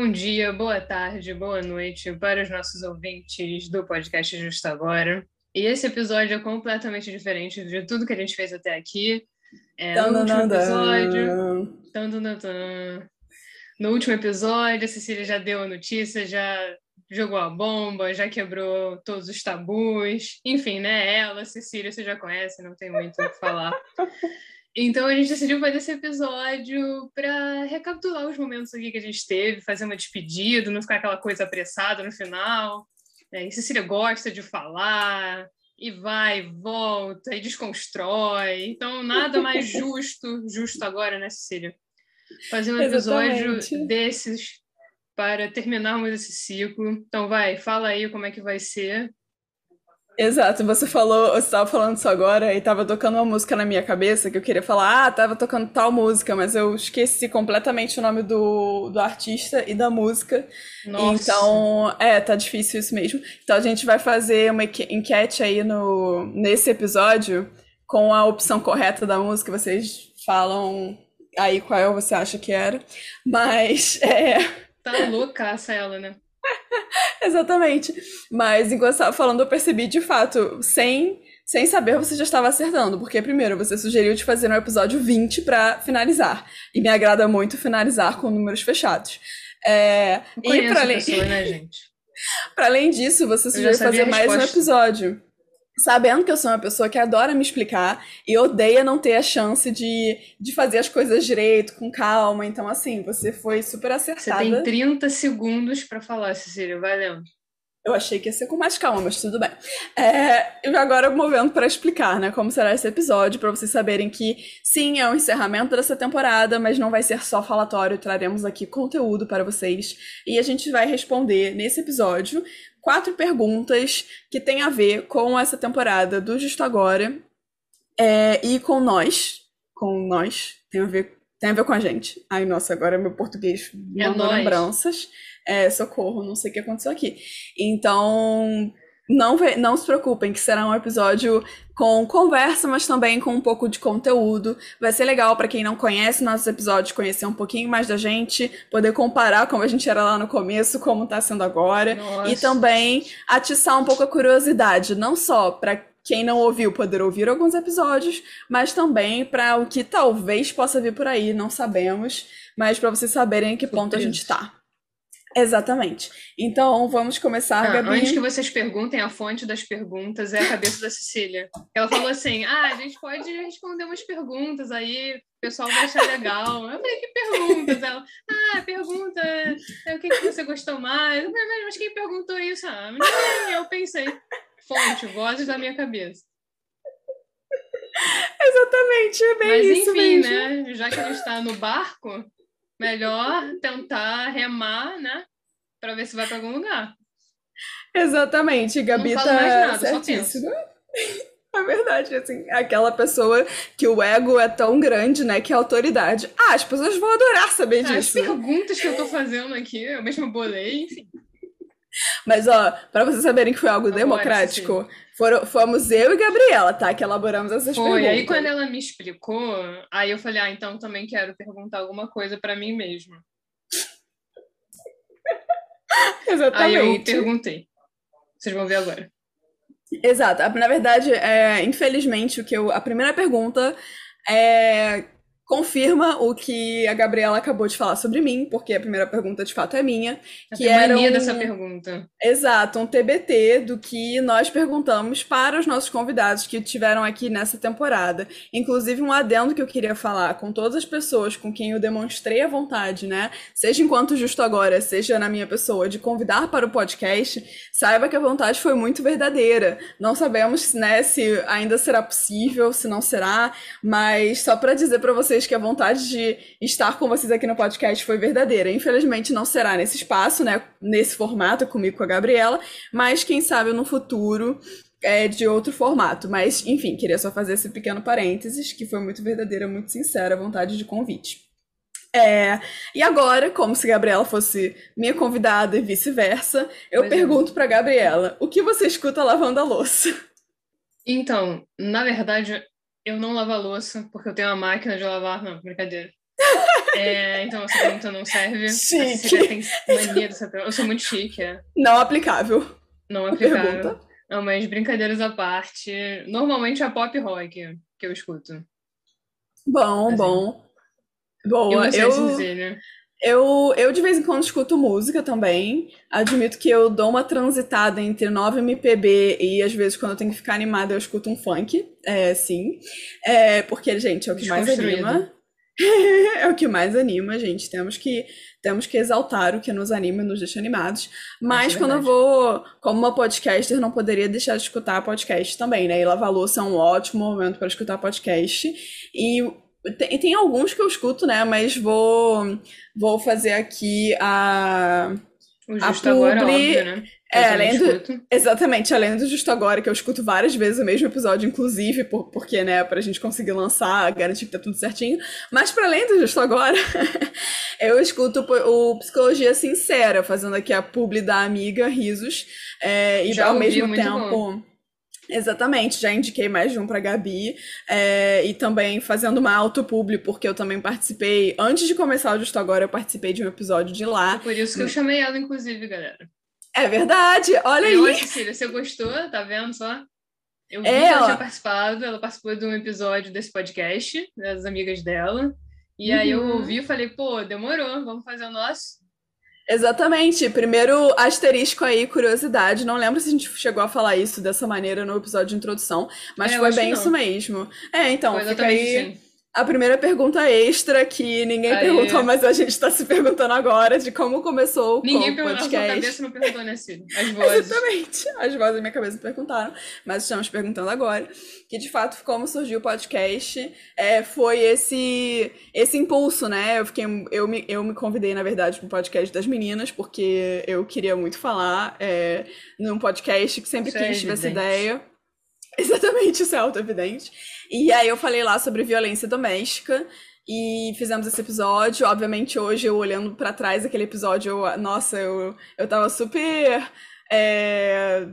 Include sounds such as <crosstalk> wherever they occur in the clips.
Bom dia, boa tarde, boa noite para os nossos ouvintes do podcast Justo Agora. E esse episódio é completamente diferente de tudo que a gente fez até aqui. É, no último episódio. No último episódio, a Cecília já deu a notícia, já jogou a bomba, já quebrou todos os tabus. Enfim, né? Ela, Cecília, você já conhece, não tem muito o que falar. <laughs> Então a gente decidiu fazer esse episódio para recapitular os momentos aqui que a gente teve, fazer uma despedida, não ficar aquela coisa apressada no final. É, e Cecília gosta de falar, e vai, volta, e desconstrói. Então, nada mais <laughs> justo, justo agora, né, Cecília? Fazer um episódio Exatamente. desses para terminarmos esse ciclo. Então, vai, fala aí como é que vai ser. Exato, você falou, você estava falando isso agora e estava tocando uma música na minha cabeça que eu queria falar, ah, tava tocando tal música, mas eu esqueci completamente o nome do, do artista e da música. Nossa. Então, é, tá difícil isso mesmo. Então a gente vai fazer uma enquete aí no, nesse episódio com a opção correta da música, vocês falam aí qual você acha que era. Mas <laughs> é. Tá loucaça ela, né? <laughs> Exatamente. Mas enquanto estava falando, eu percebi de fato, sem, sem saber, você já estava acertando. Porque, primeiro, você sugeriu de fazer um episódio 20 para finalizar. E me agrada muito finalizar com números fechados. É, e para além... Pessoa, né, gente? <laughs> para além disso, você sugeriu fazer mais um episódio sabendo que eu sou uma pessoa que adora me explicar e odeia não ter a chance de, de fazer as coisas direito, com calma. Então, assim, você foi super acertada. Você tem 30 segundos para falar, Cecília, valeu. Eu achei que ia ser com mais calma, mas tudo bem. É, e agora movendo para explicar, né, como será esse episódio, para vocês saberem que sim, é o encerramento dessa temporada, mas não vai ser só falatório, traremos aqui conteúdo para vocês e a gente vai responder nesse episódio quatro perguntas que tem a ver com essa temporada do Justo Agora é, e com nós. Com nós. Tem a ver, tem a ver com a gente. Ai, nossa, agora meu português é mandou lembranças. É, socorro, não sei o que aconteceu aqui. Então, não, não se preocupem, que será um episódio com conversa, mas também com um pouco de conteúdo. Vai ser legal para quem não conhece nossos episódios, conhecer um pouquinho mais da gente, poder comparar como a gente era lá no começo, como tá sendo agora. Nossa. E também atiçar um pouco a curiosidade, não só para quem não ouviu poder ouvir alguns episódios, mas também para o que talvez possa vir por aí, não sabemos, mas para vocês saberem em que ponto a gente tá. Exatamente. Então, vamos começar, ah, Gabi. Antes que vocês perguntem, a fonte das perguntas é a cabeça da Cecília. Ela falou assim: ah, a gente pode responder umas perguntas aí, o pessoal vai achar legal. Eu falei: que perguntas? Ela, ah, pergunta é, o que, que você gostou mais? Eu falei, mas quem perguntou isso? Ah, ninguém. Eu pensei: fonte, vozes da minha cabeça. Exatamente, é bem Mas, isso enfim, mesmo. né? Já que a gente está no barco, melhor tentar remar, né? Para ver se vai para algum lugar. Exatamente, Gabi não tá mais nada, certíssima. <laughs> É verdade, assim, aquela pessoa que o ego é tão grande, né, que é autoridade. Ah, as pessoas vão adorar saber disso. As perguntas que eu tô fazendo aqui, eu mesmo bolei, enfim. Mas, ó, para vocês saberem que foi algo Agora, democrático, foram, fomos eu e Gabriela, tá? Que elaboramos essas foi. perguntas. E aí, quando ela me explicou, aí eu falei, ah, então também quero perguntar alguma coisa para mim mesma. <laughs> Exatamente. Aí eu perguntei. Vocês vão ver agora. Exato. Na verdade, é, infelizmente, o que eu, a primeira pergunta é confirma o que a Gabriela acabou de falar sobre mim, porque a primeira pergunta de fato é minha. Eu que era mania um... dessa pergunta. Exato, um TBT do que nós perguntamos para os nossos convidados que tiveram aqui nessa temporada. Inclusive, um adendo que eu queria falar com todas as pessoas com quem eu demonstrei a vontade, né? Seja enquanto justo agora, seja na minha pessoa, de convidar para o podcast, saiba que a vontade foi muito verdadeira. Não sabemos né, se ainda será possível, se não será, mas só para dizer para vocês vocês que a vontade de estar com vocês aqui no podcast foi verdadeira. Infelizmente não será nesse espaço, né? Nesse formato comigo com a Gabriela, mas quem sabe no futuro é de outro formato. Mas, enfim, queria só fazer esse pequeno parênteses, que foi muito verdadeira, muito sincera a vontade de convite. É, e agora, como se Gabriela fosse minha convidada e vice-versa, eu pois é. pergunto é. para Gabriela: o que você escuta lavando a louça? Então, na verdade, eu não lavo a louça, porque eu tenho uma máquina de lavar. Não, brincadeira. <laughs> É, então essa pergunta não serve. Chique. Você tem mania dessa pergunta. Eu sou muito chique, é. Não aplicável. Não aplicável. pergunta. Não, mas brincadeiras à parte. Normalmente é pop rock que eu escuto. Bom, Assim. bom. E Boa, você, eu, Cecília? Eu, eu de vez em quando escuto música também. Admito que eu dou uma transitada entre nova MPB e às vezes quando eu tenho que ficar animada eu escuto um funk. É, sim. É, porque, gente, é o que mais anima. <laughs> É o que mais anima, gente. Temos que, temos que exaltar o que nos anima e nos deixa animados. Mas é quando eu vou, como uma podcaster, não poderia deixar de escutar podcast também, né? E lavar louça é um ótimo momento para escutar podcast. E tem, tem alguns que eu escuto, né? Mas vou, vou fazer aqui a. O A justo agora, publi- óbvio, né? É, além do-. Exatamente, além do Justo Agora, que eu escuto várias vezes o mesmo episódio, inclusive, por, porque, né, pra gente conseguir lançar, garantir que tá tudo certinho. Mas para além do Justo Agora, <laughs> eu escuto o Psicologia Sincera, fazendo aqui a publi da amiga Risos. é, e Já ao ouvi, mesmo tempo. bom. Exatamente, já indiquei mais de um pra Gabi, é, e também fazendo uma autopubli, porque eu também participei, antes de começar o Justo Agora, eu participei de um episódio de lá. É por isso que eu chamei ela, inclusive, galera. É verdade, olha E olha, aí! Cecília, você gostou? Tá vendo só? Eu vi É, que ela ela- tinha participado, ela participou de um episódio desse podcast, das amigas dela. E aí eu Uhum. ouvi e falei, pô, demorou, vamos fazer o nosso. Exatamente. Primeiro asterisco aí, curiosidade. Não lembro se a gente chegou a falar isso dessa maneira no episódio de introdução, mas É, foi bem não. isso mesmo. É, então, Foi fica aí assim. A primeira pergunta extra que ninguém Aí. perguntou, mas a gente tá se perguntando agora de como começou Ninguém o perguntou, a sua podcast. cabeça não perguntou, né, Cília? As <laughs> vozes. Exatamente. As vozes da minha cabeça perguntaram, mas estamos perguntando agora. Que de fato, como surgiu o podcast, é, foi esse esse impulso, né? Eu fiquei, eu me, eu me convidei, na verdade, para o podcast das meninas, porque eu queria muito falar é, num podcast que sempre Isso é quis tive essa ideia. <laughs> Exatamente, isso é auto-evidente. E aí eu falei lá sobre violência doméstica. E fizemos esse episódio. Obviamente, hoje, eu olhando pra trás aquele episódio, eu, nossa, eu, eu tava super. é,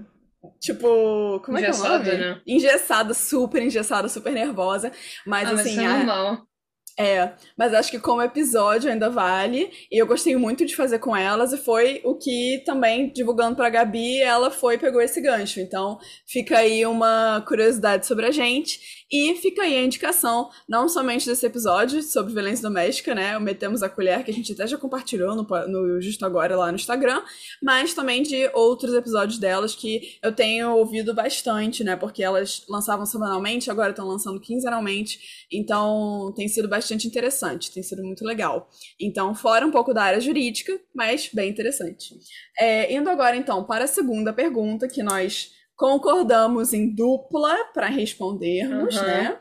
tipo. Como é que é o Engessada, nome? né? Engessada, super engessada, super nervosa. Mas Ah, mas assim, isso é normal. É, mas acho que como episódio ainda vale, e eu gostei muito de fazer com elas, e foi o que também, divulgando pra Gabi, ela foi pegou esse gancho. Então, fica aí uma curiosidade sobre a gente, e fica aí a indicação, não somente desse episódio sobre violência doméstica, né, o Metemos a Colher, que a gente até já compartilhou no, no Justo Agora lá no Instagram, mas também de outros episódios delas que eu tenho ouvido bastante, né, porque elas lançavam semanalmente, agora estão lançando quinzenalmente, então, tem sido bastante interessante, tem sido muito legal. Então, fora um pouco da área jurídica, mas bem interessante. É, indo agora, então, para a segunda pergunta, que nós concordamos em dupla para respondermos, Uhum. né?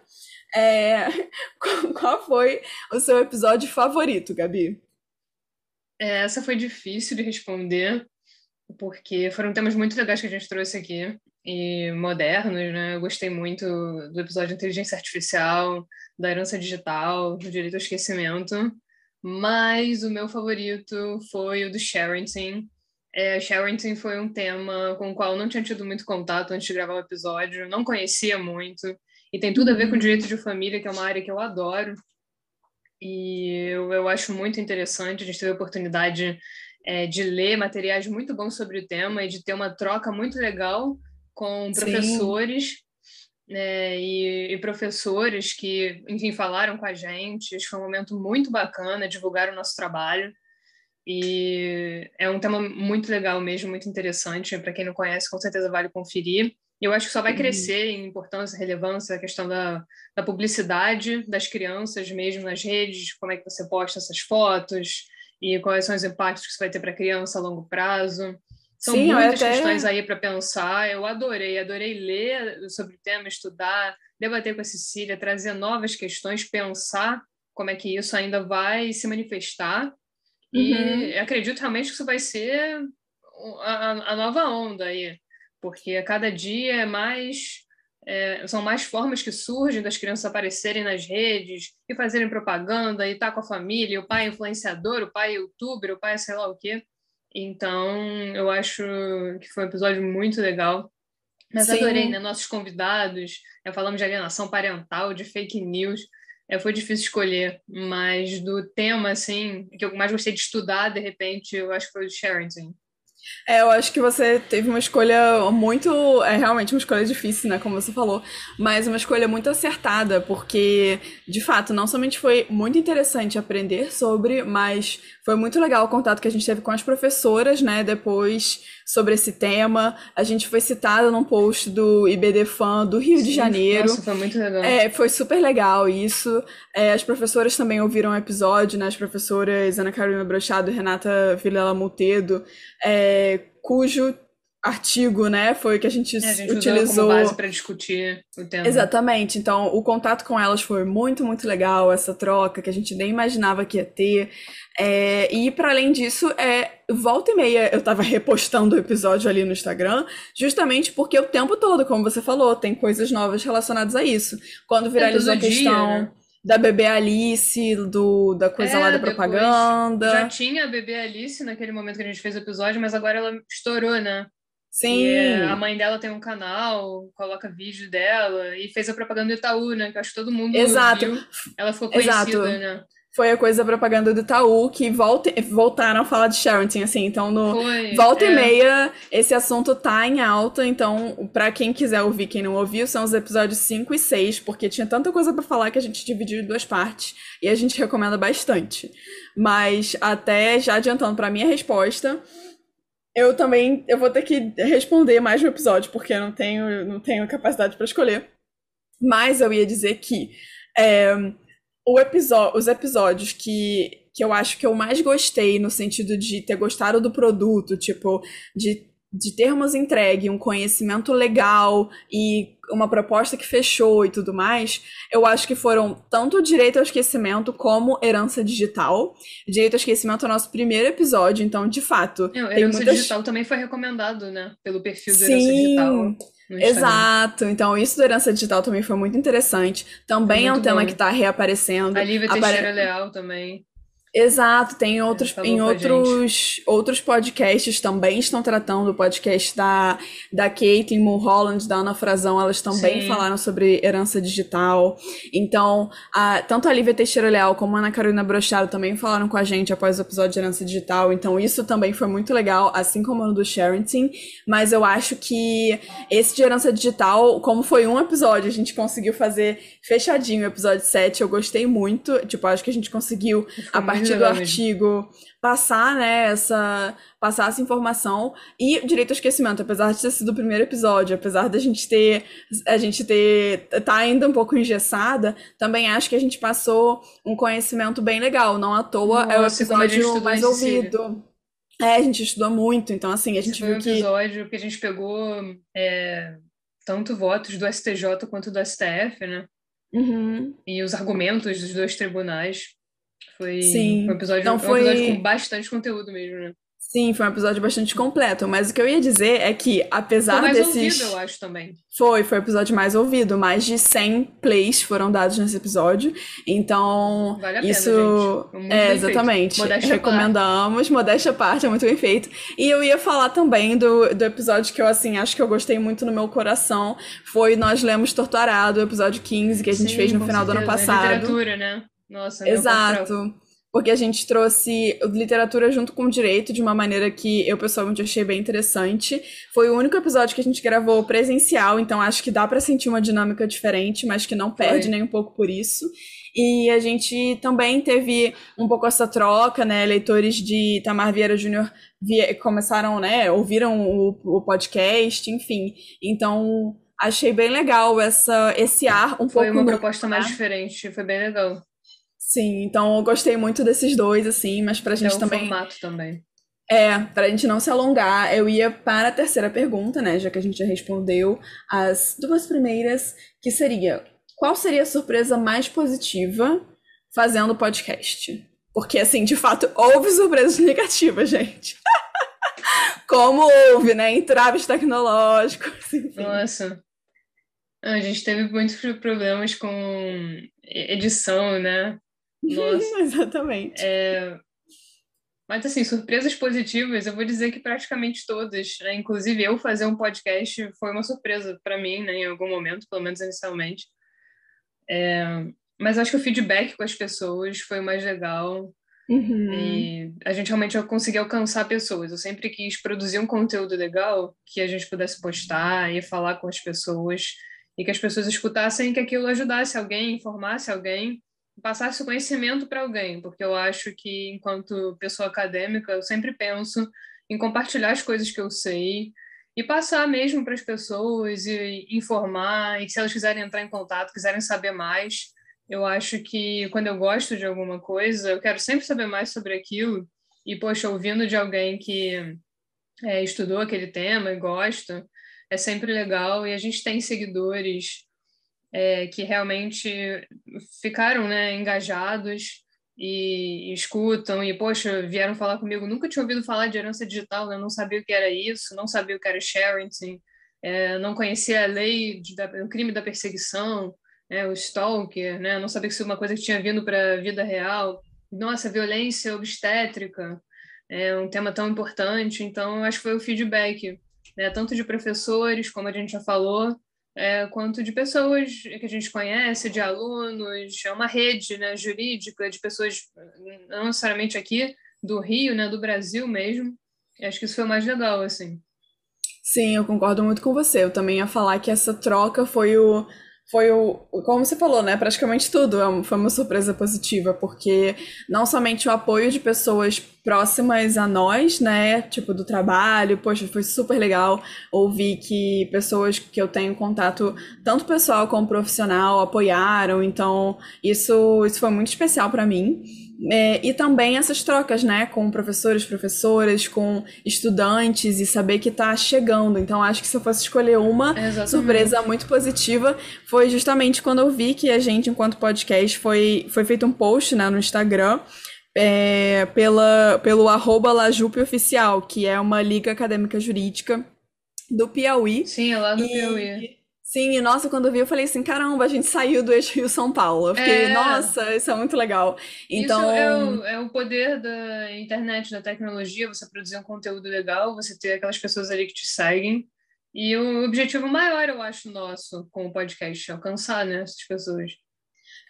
É, <laughs> qual foi o seu episódio favorito, Gabi? É, Essa foi difícil de responder, porque foram temas muito legais que a gente trouxe aqui, e modernos, né? Eu gostei muito do episódio de inteligência artificial, da herança digital, do direito ao esquecimento, mas o meu favorito foi o do Sharenting. É, Sharenting foi um tema com o qual eu não tinha tido muito contato antes de gravar o episódio, não conhecia muito, e tem tudo a ver com direito de família, que é uma área que eu adoro. E eu, eu acho muito interessante. A gente teve a oportunidade é, de ler materiais muito bons sobre o tema e de ter uma troca muito legal com Sim. Né, e, e professores que, enfim, falaram com a gente. Foi um momento muito bacana, divulgaram o nosso trabalho. E é um tema muito legal mesmo, muito interessante. Para quem não conhece, com certeza vale conferir. E eu acho que só vai Uhum. crescer em importância, relevância, a questão da, da publicidade das crianças mesmo nas redes, como é que você posta essas fotos e quais são os impactos que isso vai ter para a criança a longo prazo. São Sim, muitas até- questões aí para pensar. Eu adorei, adorei ler sobre o tema, estudar, debater com a Cecília, trazer novas questões, pensar como é que isso ainda vai se manifestar. Uhum. E acredito realmente que isso vai ser a, a nova onda aí, porque a cada dia é mais é, são mais formas que surgem das crianças aparecerem nas redes e fazerem propaganda e estar com a família, o pai é influenciador, o pai é youtuber, o pai é sei lá o quê. Então, eu acho que foi um episódio muito legal. Mas Sim. adorei, né? Nossos convidados, já falamos de alienação parental, de fake news. É, foi difícil escolher, mas do tema, assim, que eu mais gostei de estudar, de repente, eu acho que foi o Sherrington. É, eu acho que você teve uma escolha muito. É realmente uma escolha difícil, né? Como você falou. Mas uma escolha muito acertada, porque, de fato, não somente foi muito interessante aprender sobre, mas foi muito legal o contato que a gente teve com as professoras, né? Depois sobre esse tema. A gente foi citada num post do IBD Fan do Rio Sim, de Janeiro. Nossa, foi muito legal. É, foi super legal isso. É, as professoras também ouviram o episódio, né? As professoras Ana Carolina Brochado e Renata Vilela Mutedo, é, cujo artigo, né? Foi que a gente, é, a gente utilizou como base para discutir o tema. Exatamente. Então, o contato com elas foi muito, muito legal, essa troca que a gente nem imaginava que ia ter. É, e para além disso, é, volta e meia eu tava repostando o episódio ali no Instagram, justamente porque o tempo todo, como você falou, tem coisas novas relacionadas a isso. Quando viralizou a questão. Dia, né? Da bebê Alice, do, da coisa é, lá da propaganda. Já tinha a bebê Alice naquele momento que a gente fez o episódio, mas agora ela estourou, né? Sim. E a mãe dela tem um canal, coloca vídeo dela e fez a propaganda do Itaú, né? Que acho que todo mundo Exato. viu. Ela ficou conhecida, Exato. né? Foi a coisa da propaganda do Itaú que volta, voltaram a falar de Sheraton, assim. Então, no foi, volta é. e meia, esse assunto tá em alta. Então, para quem quiser ouvir, quem não ouviu, são os episódios 5 e 6, porque tinha tanta coisa para falar que a gente dividiu em duas partes. E a gente recomenda bastante. Mas, até já adiantando para minha resposta, eu também eu vou ter que responder mais no episódio, porque eu não tenho, não tenho capacidade para escolher. Mas eu ia dizer que. É, episódio, os episódios que, que eu acho que eu mais gostei no sentido de ter gostado do produto, tipo, de, de termos entregue um conhecimento legal e uma proposta que fechou e tudo mais, eu acho que foram tanto Direito ao Esquecimento como Herança Digital. Direito ao Esquecimento é o nosso primeiro episódio, então, de fato. Não, Herança muitas... Digital também foi recomendado, né? Pelo perfil do Sim. Herança Digital. Exato. Então, isso da herança digital também foi muito interessante. Também é um bom. tema que está reaparecendo. A Lívia Apare... Teixeira Leal também. Exato, tem outros, em outros, outros podcasts também estão tratando o podcast da, da Kate Mulholland, da Ana Frazão, elas também Sim. falaram sobre herança digital. Então, a, tanto a Lívia Teixeira Leal como a Ana Carolina Brochado também falaram com a gente após o episódio de herança digital. Então, isso também foi muito legal, assim como o do Sherrington. Mas eu acho que esse de herança digital, como foi um episódio, a gente conseguiu fazer fechadinho o episódio 7, eu gostei muito. Tipo, acho que a gente conseguiu, a partir partir do artigo passar, né, essa, passar essa informação e direito ao esquecimento, apesar de ter sido o primeiro episódio, apesar da gente ter, a gente ter, tá ainda um pouco engessada, também acho que a gente passou um conhecimento bem legal, não à toa Nossa, é o episódio mais ouvido. É, a gente estudou muito, então assim, a gente Esse viu foi um episódio que a gente pegou é, tanto votos do STJ quanto do STF, né? Uhum. E os argumentos dos dois tribunais. Foi Sim. um episódio, Não, foi... um episódio com bastante conteúdo mesmo, né? Sim, foi um episódio bastante completo. Mas o que eu ia dizer é que, apesar foi mais desses. Ouvido, eu acho também. Foi, foi o episódio mais ouvido. Mais de 100 plays foram dados nesse episódio. Então. Vale a isso... pena, gente. É, exatamente. Modéstia Recomendamos. Parte. Modéstia à parte, é muito bem feito. E eu ia falar também do, do episódio que eu, assim, acho que eu gostei muito no meu coração. Foi Nós Lemos Torturado, o episódio 15, que a gente Sim, fez no final certeza. do ano passado. É literatura, né? Nossa, Exato porque a gente trouxe literatura junto com direito de uma maneira que eu pessoalmente achei bem interessante. Foi o único episódio que a gente gravou presencial, então acho que dá para sentir uma dinâmica diferente, mas que não perde Foi. nem um pouco por isso. E a gente também teve um pouco essa troca, né? Leitores de Tamar Vieira Júnior começaram, né? Ouviram o, o podcast, enfim. Então achei bem legal essa, esse ar um foi pouco. Foi uma proposta mais diferente, foi bem legal. Sim, então eu gostei muito desses dois, assim, mas pra gente é o também. formato também. É, pra gente não se alongar, eu ia para a terceira pergunta, né? Já que a gente já respondeu as duas primeiras, que seria: qual seria a surpresa mais positiva fazendo podcast? Porque, assim, de fato, houve surpresas <laughs> negativas, gente. <laughs> Como houve, né? Entraves tecnológicos. Enfim. Nossa. A gente teve muitos problemas com edição, né? Nossa. <laughs> Exatamente. É... Mas, assim, surpresas positivas, eu vou dizer que praticamente todas. Né? Inclusive, eu fazer um podcast foi uma surpresa para mim, né, em algum momento, pelo menos inicialmente. É... mas acho que o feedback com as pessoas foi mais legal. Uhum. E a gente realmente conseguiu alcançar pessoas. Eu sempre quis produzir um conteúdo legal que a gente pudesse postar e falar com as pessoas e que as pessoas escutassem que aquilo ajudasse alguém, informasse alguém, passasse o conhecimento para alguém, porque eu acho que enquanto pessoa acadêmica eu sempre penso em compartilhar as coisas que eu sei e passar mesmo para as pessoas e informar e se elas quiserem entrar em contato, quiserem saber mais, eu acho que quando eu gosto de alguma coisa, eu quero sempre saber mais sobre aquilo e poxa, ouvindo de alguém que é, estudou aquele tema e gosta, é sempre legal e a gente tem seguidores é, que realmente ficaram né, engajados e, e, escutam e, poxa, vieram falar comigo. Nunca tinha ouvido falar de herança digital, né? não sabia o que era isso, não sabia o que era sharing, é, não conhecia a lei do crime da perseguição, né, o stalker, né? não sabia que isso é uma coisa que tinha vindo para a vida real. Nossa, violência obstétrica é um tema tão importante. Então, acho que foi o feedback né, tanto de professores, como a gente já falou, é, quanto de pessoas que a gente conhece, de alunos, é uma rede né, jurídica de pessoas, não necessariamente aqui do Rio, né, do Brasil mesmo. E acho que isso foi o mais legal, assim. Sim, eu concordo muito com você. Eu também ia falar que essa troca foi o foi o, como você falou, né? Praticamente tudo é foi uma surpresa positiva, porque não somente o apoio de pessoas próximas a nós, né? Tipo, do trabalho, poxa, foi super legal ouvir que pessoas que eu tenho contato, tanto pessoal como profissional, apoiaram, então isso, isso foi muito especial para mim. É, e também essas trocas, né, com professores, professoras, com estudantes e saber que está chegando. Então, acho que se eu fosse escolher uma Exatamente. surpresa muito positiva, foi justamente quando eu vi que a gente, enquanto podcast, foi, foi feito um post né, no Instagram. É, pela, pelo arroba Lajupe Oficial, que é uma liga acadêmica jurídica do Piauí. Sim, é lá do e... Piauí. Sim, e nossa, quando eu vi, eu falei assim: caramba, a gente saiu do eixo Rio-São Paulo. Eu fiquei, é... nossa, isso é muito legal. Então. Isso é o, é o poder da internet, da tecnologia, você produzir um conteúdo legal, você ter aquelas pessoas ali que te seguem. E o objetivo maior, eu acho, nosso com o podcast, é alcançar né, essas pessoas.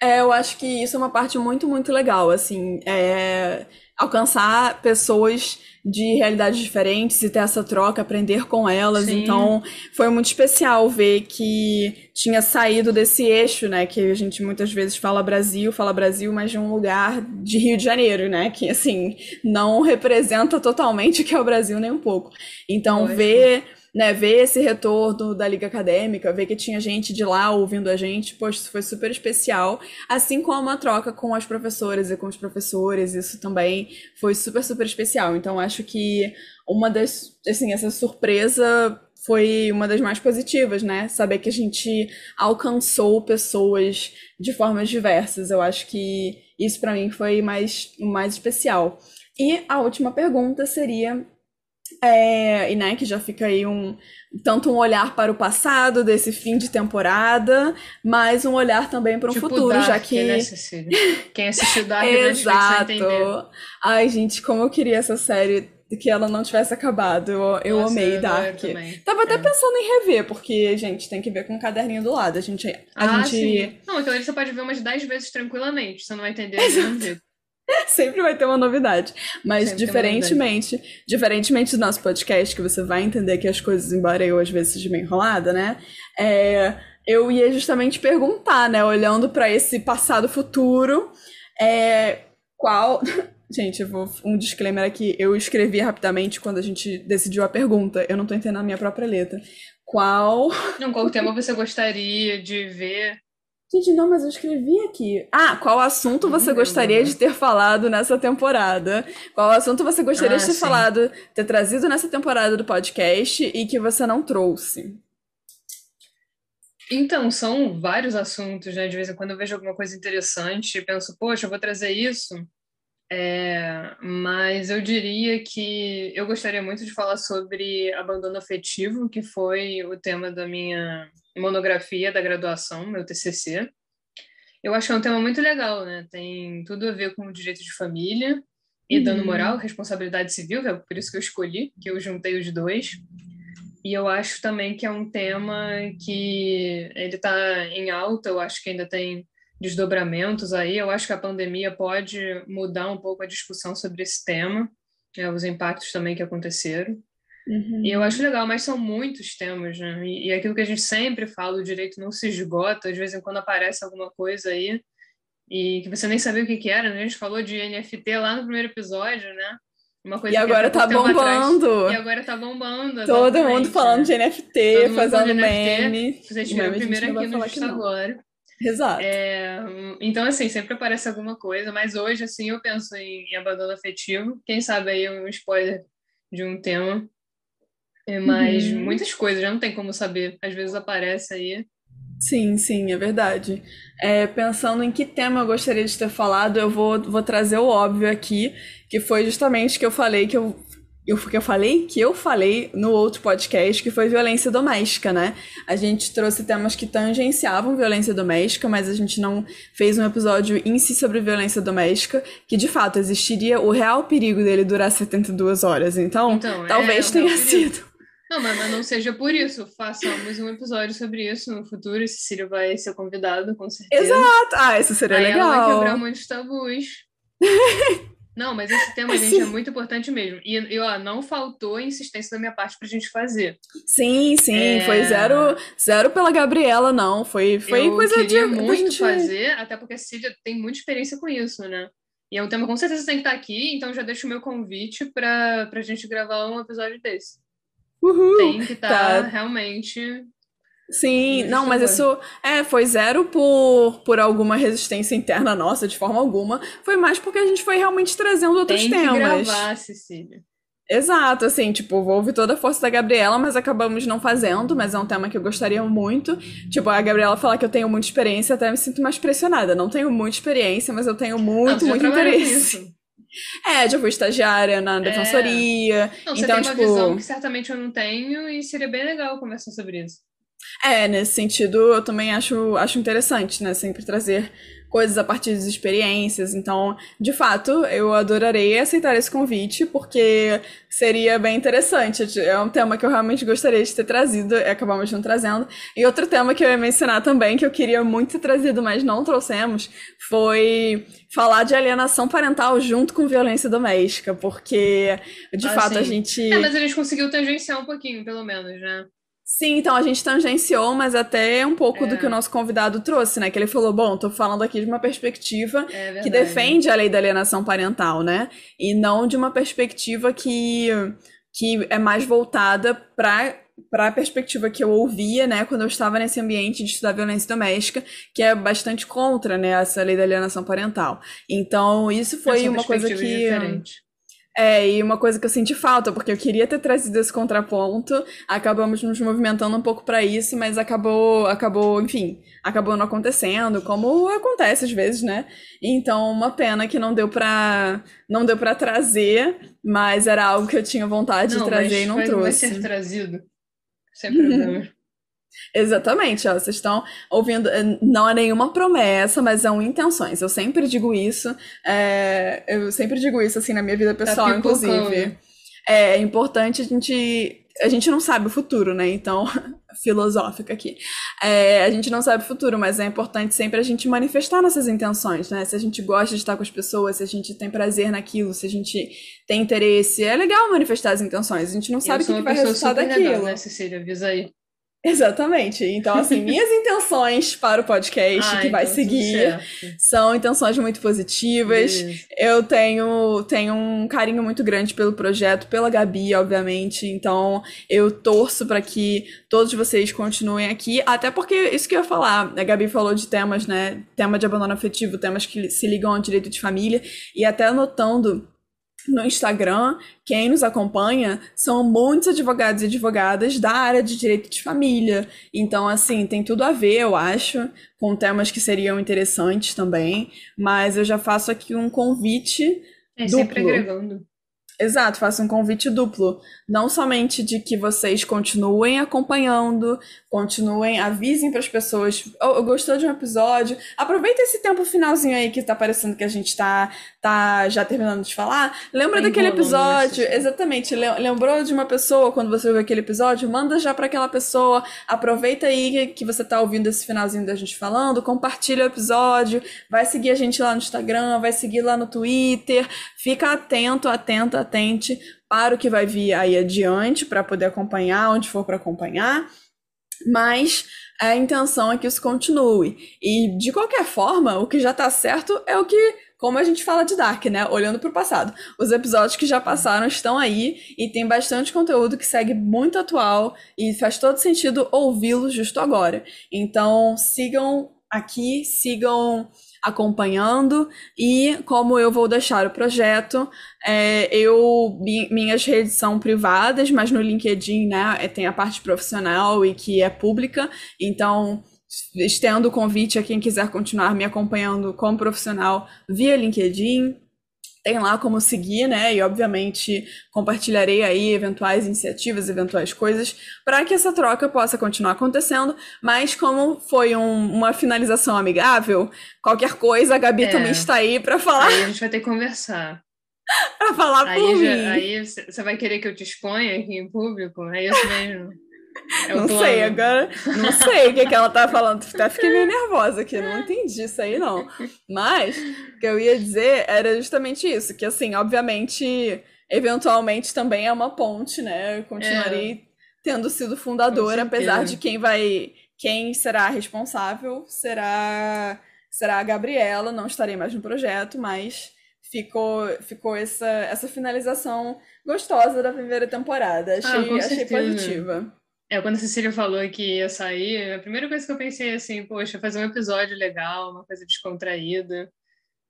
É, eu acho que isso é uma parte muito, muito legal, assim, é alcançar pessoas de realidades diferentes e ter essa troca, aprender com elas. Sim. Então, foi muito especial ver que tinha saído desse eixo, né, que a gente muitas vezes fala Brasil, fala Brasil, mas de um lugar de Rio de Janeiro, né, que assim, não representa totalmente o que é o Brasil nem um pouco. Então, ver né, ver esse retorno da Liga Acadêmica, ver que tinha gente de lá ouvindo a gente, poxa, isso foi super especial. Assim como a troca com as professoras e com os professores, isso também foi super, super especial. Então, acho que uma das, assim, essa surpresa foi uma das mais positivas, né? Saber que a gente alcançou pessoas de formas diversas. Eu acho que isso para mim foi mais, mais especial. E a última pergunta seria é, e né, que já fica aí um tanto um olhar para o passado desse fim de temporada, mas um olhar também para um tipo futuro, Dark, já que né, quem assistiu Dark <laughs> Exato. Ai, gente, como eu queria essa série que ela não tivesse acabado. Eu, eu Nossa, amei eu Dark. Tava até é. pensando em rever, porque, gente, tem que ver com o caderninho do lado. A gente. A ah, gente... sim. Não, então você pode ver umas 10 vezes tranquilamente. Você não vai entender Exato. <laughs> Sempre vai ter uma novidade. Mas Sempre diferentemente, novidade. diferentemente do nosso podcast, que você vai entender que as coisas, embora eu às vezes seja meio enrolada, né? É, eu ia justamente perguntar, né? Olhando para esse passado futuro, é, qual. <laughs> Gente, eu vou um disclaimer aqui. Eu escrevi rapidamente quando a gente decidiu a pergunta. Eu não tô entendendo a minha própria letra. Qual. Não, qual tema você gostaria de ver Gente, não, mas eu escrevi aqui. Ah, qual assunto você gostaria de ter falado nessa temporada? Qual assunto você gostaria ah, de ter sim. falado, ter trazido nessa temporada do podcast e que você não trouxe? Então, são vários assuntos, né? De vez em quando eu vejo alguma coisa interessante e penso, poxa, eu vou trazer isso. É, mas eu diria que eu gostaria muito de falar sobre abandono afetivo, que foi o tema da minha monografia da graduação, meu TCC. Eu acho que é um tema muito legal, né? Tem tudo a ver com o direito de família e uhum. dano moral, responsabilidade civil, é por isso que eu escolhi, que eu juntei os dois. E eu acho também que é um tema que ele está em alta, eu acho que ainda tem desdobramentos aí. Eu acho que a pandemia pode mudar um pouco a discussão sobre esse tema, né, os impactos também que aconteceram. Uhum. E eu acho legal, mas são muitos temas, né? E, e aquilo que a gente sempre fala, o direito não se esgota, de vez em quando aparece alguma coisa aí e que você nem sabia o que, que era, né? A gente falou de NFT lá no primeiro episódio, né? Uma coisa e agora tá bombando. Atrás, e agora tá bombando. Todo mundo falando de NFT, fazendo meme. Vocês tiveram o primeiro aqui no Justo Agora. Exato. É, então, assim, sempre aparece alguma coisa, mas hoje, assim, eu penso em, em abandono afetivo. Quem sabe aí um spoiler de um tema. É, mas uhum. muitas coisas, já não tem como saber. Às vezes aparece aí. Sim, sim, é verdade. É, pensando em que tema eu gostaria de ter falado, eu vou, vou trazer o óbvio aqui, que foi justamente que eu falei que eu eu, que eu falei que eu falei no outro podcast, que foi violência doméstica, né? A gente trouxe temas que tangenciavam violência doméstica, mas a gente não fez um episódio em si sobre violência doméstica, que de fato existiria o real perigo dele durar 72 horas. Então, então talvez é, tenha sido. Não, mas, mas, não seja por isso. Façamos um episódio sobre isso no futuro. Cecília vai ser convidado, com certeza. Exato! Ah, isso seria Aí legal. Ela vai quebrar muitos tabus. <laughs> Não, mas esse tema, gente, é muito importante mesmo. E, e ó, não faltou insistência da minha parte pra gente fazer. Sim, sim. É... Foi zero, zero pela Gabriela, não. Foi, foi eu coisa queria de. muito gente... fazer, até porque a Cília tem muita experiência com isso, né? E é um tema com certeza tem que estar aqui, então já deixo o meu convite pra, pra gente gravar um episódio desse. Uhul, tem que estar tá. realmente Sim, não, mas isso é, foi zero por, por alguma resistência interna nossa, de forma alguma. Foi mais porque a gente foi realmente trazendo outros Tem temas. Que gravar, Cecília. Exato, assim, tipo, houve toda a força da Gabriela, mas acabamos não fazendo, mas é um tema que eu gostaria muito. Tipo, a Gabriela falar que eu tenho muita experiência, até me sinto mais pressionada. Não tenho muita experiência, mas eu tenho muito, não, muito interesse. <laughs> É, já fui estagiária na é. defensoria. É. Não, então, você tem tipo... uma visão que certamente eu não tenho e seria bem legal conversar sobre isso. É, nesse sentido, eu também acho, acho interessante, né? Sempre trazer coisas a partir das experiências. Então, de fato, eu adorarei aceitar esse convite, porque seria bem interessante. É um tema que eu realmente gostaria de ter trazido e acabamos não trazendo. E outro tema que eu ia mencionar também, que eu queria muito ter trazido, mas não trouxemos, foi falar de alienação parental junto com violência doméstica, porque, de ah, fato, sim. a gente. É, mas a gente conseguiu tangenciar um pouquinho, pelo menos, né? Sim, então a gente tangenciou, mas até um pouco é. do que o nosso convidado trouxe, né? Que ele falou: bom, tô falando aqui de uma perspectiva é que defende a lei da alienação parental, né? E não de uma perspectiva que, que é mais voltada para para a perspectiva que eu ouvia, né, quando eu estava nesse ambiente de estudar violência doméstica, que é bastante contra, né, essa lei da alienação parental. Então, isso foi uma coisa que diferente. É, e uma coisa que eu senti falta, porque eu queria ter trazido esse contraponto, acabamos nos movimentando um pouco para isso, mas acabou, acabou, enfim, acabou não acontecendo, como acontece às vezes, né? Então, uma pena que não deu para não deu para trazer, mas era algo que eu tinha vontade não, de trazer e não vai, trouxe. Vai ser trazido. Sem problema. <laughs> Exatamente, ó, vocês estão ouvindo, eh, não é nenhuma promessa, mas são intenções. Eu sempre digo isso, é, eu sempre digo isso assim na minha vida tá pessoal, tá inclusive. É, é importante a gente. A gente não sabe o futuro, né? Então, <laughs> filosófica aqui. É, a gente não sabe o futuro, mas é importante sempre a gente manifestar nossas intenções, né? Se a gente gosta de estar com as pessoas, se a gente tem prazer naquilo, se a gente tem interesse, é legal manifestar as intenções. A gente não sabe o que, que vai resultar daquilo. Legal, né, Cecília? Avisa aí. <laughs> Exatamente. Então, assim, minhas <laughs> intenções para o podcast ah, que vai então seguir são intenções muito positivas. Beleza. Eu tenho, tenho um carinho muito grande pelo projeto, pela Gabi, obviamente. Então, eu torço para que todos vocês continuem aqui. Até porque, isso que eu ia falar, a Gabi falou de temas, né? Tema de abandono afetivo, temas que se ligam ao direito de família. E até anotando no Instagram, quem nos acompanha são muitos advogados e advogadas da área de direito de família. Então, assim, tem tudo a ver, eu acho, com temas que seriam interessantes também. Mas eu já faço aqui um convite. É, duplo. sempre agregando. Exato, faço um convite duplo. Não somente de que vocês continuem acompanhando, continuem, avisem para as pessoas. Oh, gostou de um episódio? Aproveita esse tempo finalzinho aí que tá parecendo que a gente tá, tá já terminando de falar. Lembra tá daquele episódio? Exatamente. Lembrou de uma pessoa quando você viu aquele episódio? Manda já para aquela pessoa. Aproveita aí que você tá ouvindo esse finalzinho da gente falando, compartilha o episódio, vai seguir a gente lá no Instagram, vai seguir lá no Twitter. Fica atento, atento, atente para o que vai vir aí adiante para poder acompanhar onde for para acompanhar. Mas a intenção é que isso continue. E de qualquer forma, o que já está certo é o que, como a gente fala de Dark, né? Olhando para o passado. Os episódios que já passaram estão aí e tem bastante conteúdo que segue muito atual e faz todo sentido ouvi-los justo agora. Então sigam aqui, sigam acompanhando e como eu vou deixar o projeto, é, eu minhas redes são privadas, mas no LinkedIn, né, é, tem a parte profissional e que é pública, então estendo o convite a quem quiser continuar me acompanhando como profissional via LinkedIn, tem lá como seguir, né? E obviamente compartilharei aí eventuais iniciativas, eventuais coisas, para que essa troca possa continuar acontecendo. Mas como foi um, uma finalização amigável, qualquer coisa, a Gabi é. também está aí para falar. Aí a gente vai ter que conversar. <laughs> para falar aí por já, mim. Aí você vai querer que eu te exponha aqui em público? É isso mesmo. É não sei, agora não sei o que, que ela tá falando. Até fiquei meio nervosa aqui, não entendi isso aí, não. Mas o que eu ia dizer era justamente isso: que assim, obviamente, eventualmente também é uma ponte, né? Eu continuarei é. tendo sido fundadora, apesar de quem vai. Quem será responsável será, será a Gabriela, não estarei mais no projeto, mas ficou, ficou essa, essa finalização gostosa da primeira temporada. Achei, ah, achei positiva. É, quando a Cecília falou que ia sair, a primeira coisa que eu pensei é assim, poxa, fazer um episódio legal, uma coisa descontraída.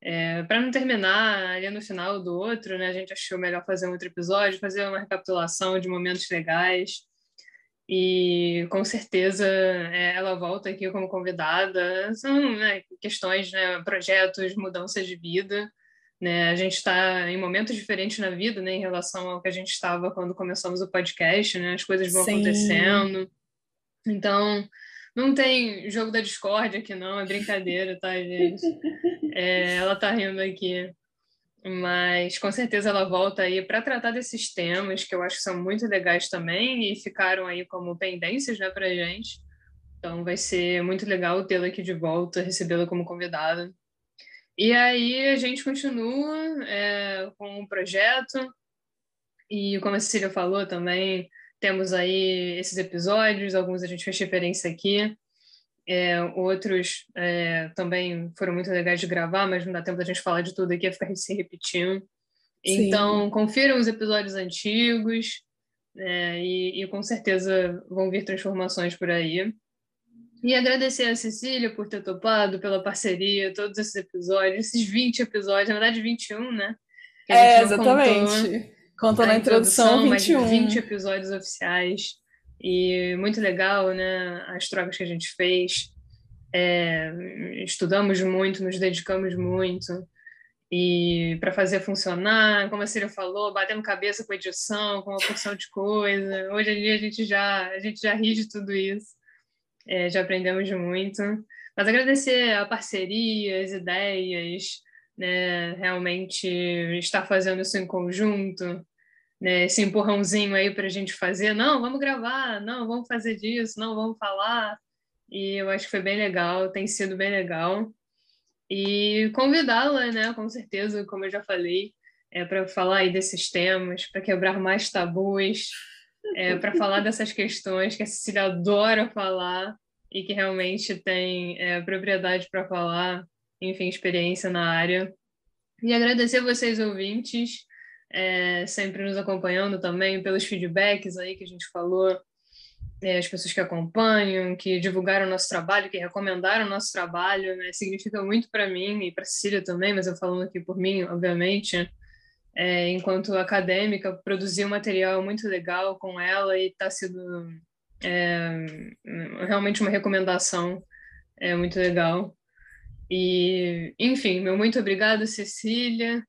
É, para não terminar ali no final do outro, né? A gente achou melhor fazer um outro episódio, fazer uma recapitulação de momentos legais. E com certeza é, ela volta aqui como convidada. São né, questões, né, projetos, mudanças de vida. Né? A gente está em momentos diferentes na vida, né, em relação ao que a gente estava quando começamos o podcast, né? As coisas vão Sim. acontecendo. Então, não tem jogo da discórdia aqui, não, é brincadeira, tá, gente? <laughs> É, ela tá rindo aqui. Mas com certeza ela volta aí para tratar desses temas que eu acho que são muito legais também e ficaram aí como pendências né, para gente. Então vai ser muito legal tê-la aqui de volta, recebê-la como convidada. E aí a gente continua é, com o projeto, e como a Cecília falou também, temos aí esses episódios, alguns a gente fez referência aqui, é, outros é, também foram muito legais de gravar, mas não dá tempo da gente falar de tudo aqui, ficar se repetindo. Sim. Então, confiram os episódios antigos, é, e, e com certeza vão vir transformações por aí. E agradecer a Cecília por ter topado, pela parceria, todos esses episódios, esses 20 episódios, na verdade 21, né? é, exatamente. Contou na introdução, introdução 21. 20 episódios oficiais. E muito legal, né? As trocas que a gente fez. É, estudamos muito, nos dedicamos muito. E para fazer funcionar, como a Cília falou, batendo cabeça com edição, com uma porção de coisa. Hoje em dia a gente já, a gente já ri de tudo isso é, já aprendemos muito. Mas agradecer a parceria, as ideias, né, realmente estar fazendo isso em conjunto, né, esse empurrãozinho aí para a gente fazer, não, vamos gravar, não, vamos fazer disso, não, vamos falar. E eu acho que foi bem legal, tem sido bem legal. E convidá-la, né, com certeza, como eu já falei, é, para falar aí desses temas, para quebrar mais tabus, é, para falar dessas questões que a Cecília adora falar e que realmente tem é, propriedade para falar, enfim, experiência na área. E agradecer a vocês, ouvintes, é, sempre nos acompanhando também, pelos feedbacks aí que a gente falou, é, as pessoas que acompanham, que divulgaram o nosso trabalho, que recomendaram o nosso trabalho, né? significa muito para mim e para Cecília também, mas eu falando aqui por mim, obviamente é, enquanto acadêmica, produzi um material muito legal com ela e está sendo é, realmente uma recomendação é, muito legal. E, enfim, meu muito obrigado, Cecília.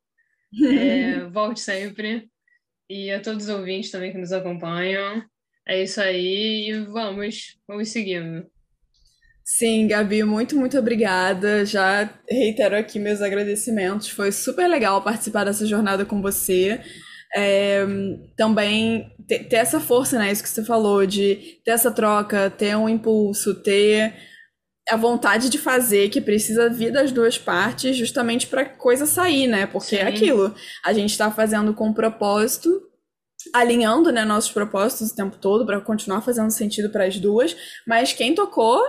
É, <laughs> volte sempre. e a todos os ouvintes também que nos acompanham. É isso aí e vamos, vamos seguindo. Sim, Gabi, muito, muito obrigada. Já reitero aqui meus agradecimentos. Foi super legal participar dessa jornada com você. É, também ter, ter, essa força, né? Isso que você falou, de ter essa troca, ter um impulso, ter a vontade de fazer, que precisa vir das duas partes, justamente para coisa sair, né? Porque é Sim. é aquilo. A gente está fazendo com propósito alinhando né, nossos propósitos o tempo todo para continuar fazendo sentido para as duas, mas quem tocou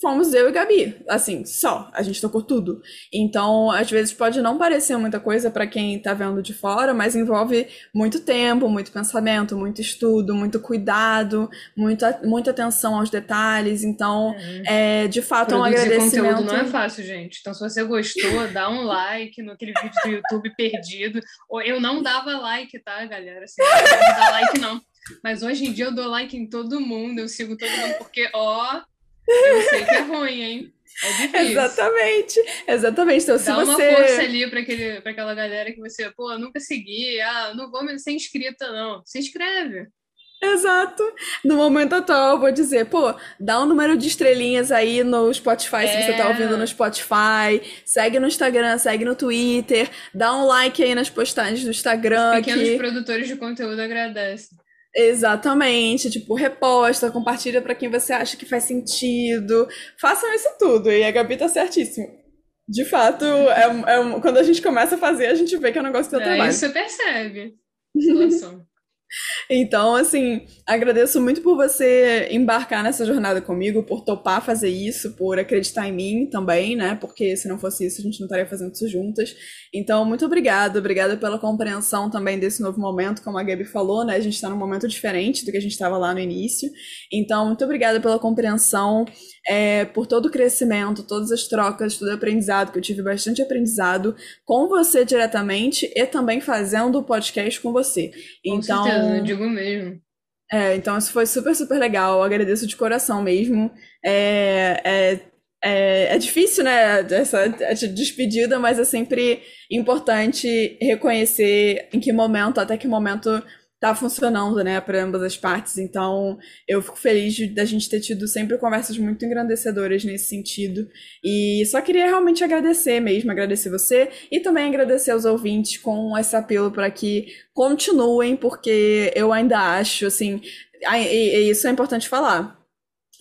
fomos eu e Gabi, assim, só, a gente tocou tudo. Então, às vezes pode não parecer muita coisa para quem tá vendo de fora, mas envolve muito tempo, muito pensamento, muito estudo, muito cuidado, muita, muita atenção aos detalhes. Então, uhum. é, de fato, é um agradecimento. conteúdo não é fácil, gente. Então, se você gostou, dá um like no aquele vídeo do YouTube perdido. Ou eu não dava like, tá, galera? Assim, não dá like não. Mas hoje em dia eu dou like em todo mundo, eu sigo todo mundo, porque, ó, eu sei que é ruim, hein? É difícil. Exatamente, exatamente. Então, se Dá você... uma força ali para aquela galera que você, pô, nunca segui, ah, não vou ser inscrita, não. Se inscreve. Exato. No momento atual, eu vou dizer, pô, dá um número de estrelinhas aí no Spotify, é. se você tá é. ouvindo no Spotify. Segue no Instagram, segue no Twitter. Dá um like aí nas postagens do Instagram. Os pequenos que... produtores de conteúdo agradecem. Exatamente, tipo, reposta, compartilha para quem você acha que faz sentido. Façam isso tudo, e a Gabi tá certíssima. De fato, é, é, quando a gente começa a fazer, a gente vê que é um negócio que dá é, trabalho. Isso percebe. <laughs> Então, assim, agradeço muito por você embarcar nessa jornada comigo, por topar fazer isso, por acreditar em mim também, né? Porque se não fosse isso, a gente não estaria fazendo isso juntas. Então, muito obrigada, obrigada pela compreensão também desse novo momento, como a Gabi falou, né? A gente está num momento diferente do que a gente estava lá no início. Então, muito obrigada pela compreensão é, por todo o crescimento, todas as trocas, todo o aprendizado, que eu tive bastante aprendizado com você diretamente e também fazendo o podcast com você. Com então, certeza, eu digo mesmo. É, então isso foi super, super legal. Eu agradeço de coração mesmo. É, é, é, é difícil, né, essa despedida, mas é sempre importante reconhecer em que momento, até que momento tá funcionando, né, para ambas as partes. Então, eu fico feliz da gente ter tido sempre conversas muito engrandecedoras nesse sentido. E só queria realmente agradecer mesmo, agradecer você e também agradecer aos ouvintes com esse apelo para que continuem, porque eu ainda acho, assim, e isso é importante falar.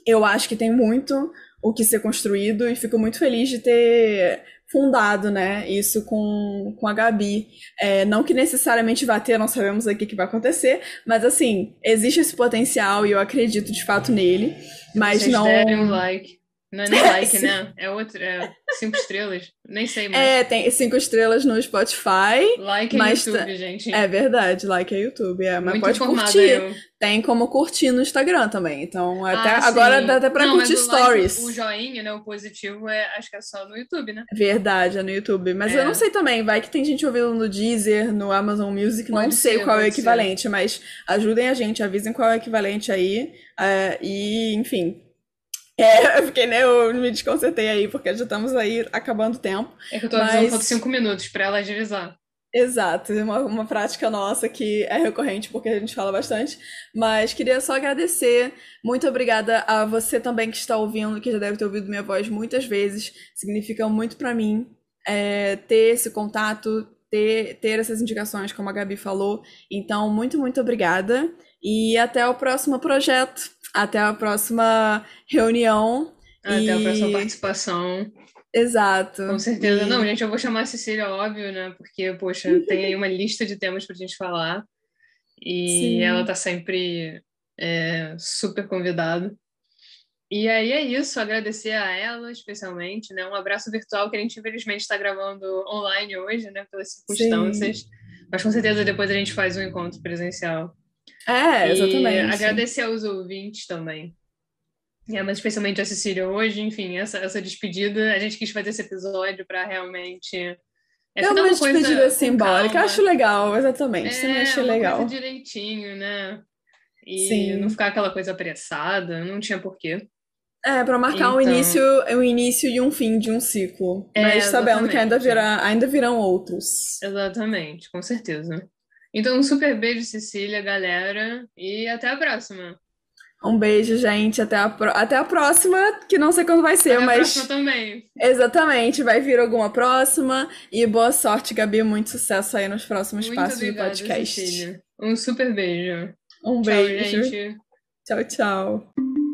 Eu acho que tem muito o que ser construído e fico muito feliz de ter fundado, né? Isso com, com a Gabi. É, não que necessariamente vá ter, não sabemos aqui o que vai acontecer, mas assim, existe esse potencial e eu acredito de fato nele. Mas Vocês não. Derem um like. Não é nem <laughs> like, né? É outro. É cinco estrelas. Nem sei mais. É, tem cinco estrelas no Spotify. Like é YouTube, gente. É verdade, like é YouTube. É, mas Muito pode curtir. Eu. Tem como curtir no Instagram também. Então, até ah, agora dá até pra Não, curtir stories. Like, o joinha, né? O positivo é, acho que é só no YouTube, né? Verdade, é no YouTube. Mas é. eu não sei também. Vai que tem gente ouvindo no Deezer, no Amazon Music. Pode não sei ser, qual é o equivalente, ser. mas ajudem a gente, avisem qual é o equivalente aí. Uh, e, enfim, é, eu fiquei, né? Eu me desconcertei aí, porque já estamos aí acabando o tempo. É que eu tô mas... avisando falta cinco minutos para ela agilizar. Exato, uma, uma prática nossa que é recorrente porque a gente fala bastante. Mas queria só agradecer. Muito obrigada a você também que está ouvindo, que já deve ter ouvido minha voz muitas vezes. Significa muito para mim é, ter esse contato, ter, ter essas indicações, como a Gabi falou. Então, muito, muito obrigada. E até o próximo projeto. Até a próxima reunião. Até e... a próxima participação. Exato. Com certeza. E... Não, gente, eu vou chamar a Cecília, óbvio, né? Porque, poxa, <laughs> tem aí uma lista de temas pra gente falar. E Sim. ela tá sempre é, super convidada. E aí é isso, agradecer a ela especialmente, né? Um abraço virtual que a gente infelizmente está gravando online hoje, né? Pelas circunstâncias. Sim. Mas com certeza depois a gente faz um encontro presencial. É, exatamente. E agradecer aos ouvintes também. É, mas especialmente a Cecília hoje, enfim, essa, essa despedida, a gente quis fazer esse episódio para realmente. É, é uma despedida simbólica, acho legal, exatamente. É, achei legal. Direitinho, né? E Sim. não ficar aquela coisa apressada, não tinha porquê. É, para marcar então... um início, um início e um fim de um ciclo. É, mas sabendo que ainda, virá, ainda virão outros. Exatamente, com certeza. Então, um super beijo, Cecília, galera, e até a próxima. Um beijo, gente. Até a, pro... Até a próxima, que não sei quando vai ser, até mas. A próxima também. Exatamente, vai vir alguma próxima. E boa sorte, Gabi. Muito sucesso aí nos próximos Muito passos obrigada, do podcast. Cecília. Um super beijo. Um Tchau, beijo. gente. Tchau, tchau.